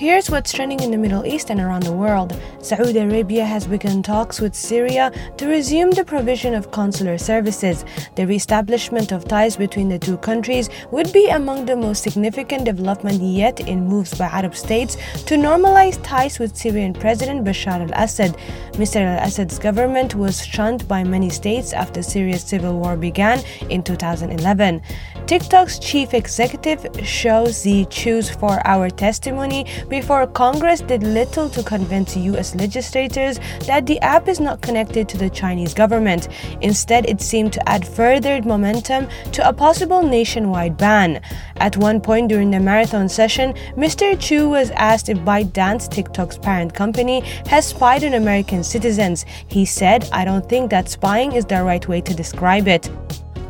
Here's what's trending in the Middle East and around the world. Saudi Arabia has begun talks with Syria to resume the provision of consular services. The reestablishment of ties between the two countries would be among the most significant development yet in moves by Arab states to normalize ties with Syrian President Bashar al-Assad. Mr. al-Assad's government was shunned by many states after Syria's civil war began in 2011. TikTok's chief executive Shou Zi Chew's four-hour testimony before Congress did little to convince US legislators that the app is not connected to the Chinese government. Instead, it seemed to add further momentum to a possible nationwide ban. At one point during the marathon session, Mr. Chew was asked if ByteDance, TikTok's parent company, has spied on American citizens. He said, I don't think that spying is the right way to describe it.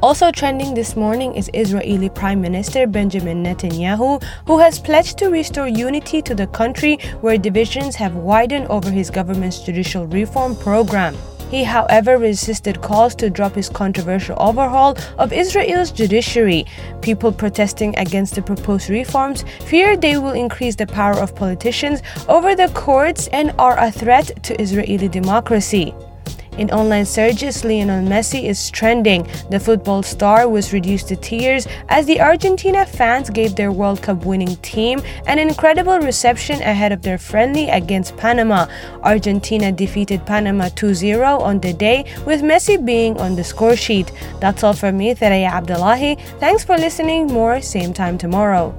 Also trending this morning is Israeli Prime Minister Benjamin Netanyahu, who has pledged to restore unity to the country where divisions have widened over his government's judicial reform program. He, however, resisted calls to drop his controversial overhaul of Israel's judiciary. People protesting against the proposed reforms fear they will increase the power of politicians over the courts and are a threat to Israeli democracy. In online searches, Lionel Messi is trending. The football star was reduced to tears as the Argentina fans gave their World Cup winning team an incredible reception ahead of their friendly against Panama. Argentina defeated Panama 2 0 on the day, with Messi being on the score sheet. That's all from me, Thiraya Abdullahi. Thanks for listening. More same time tomorrow.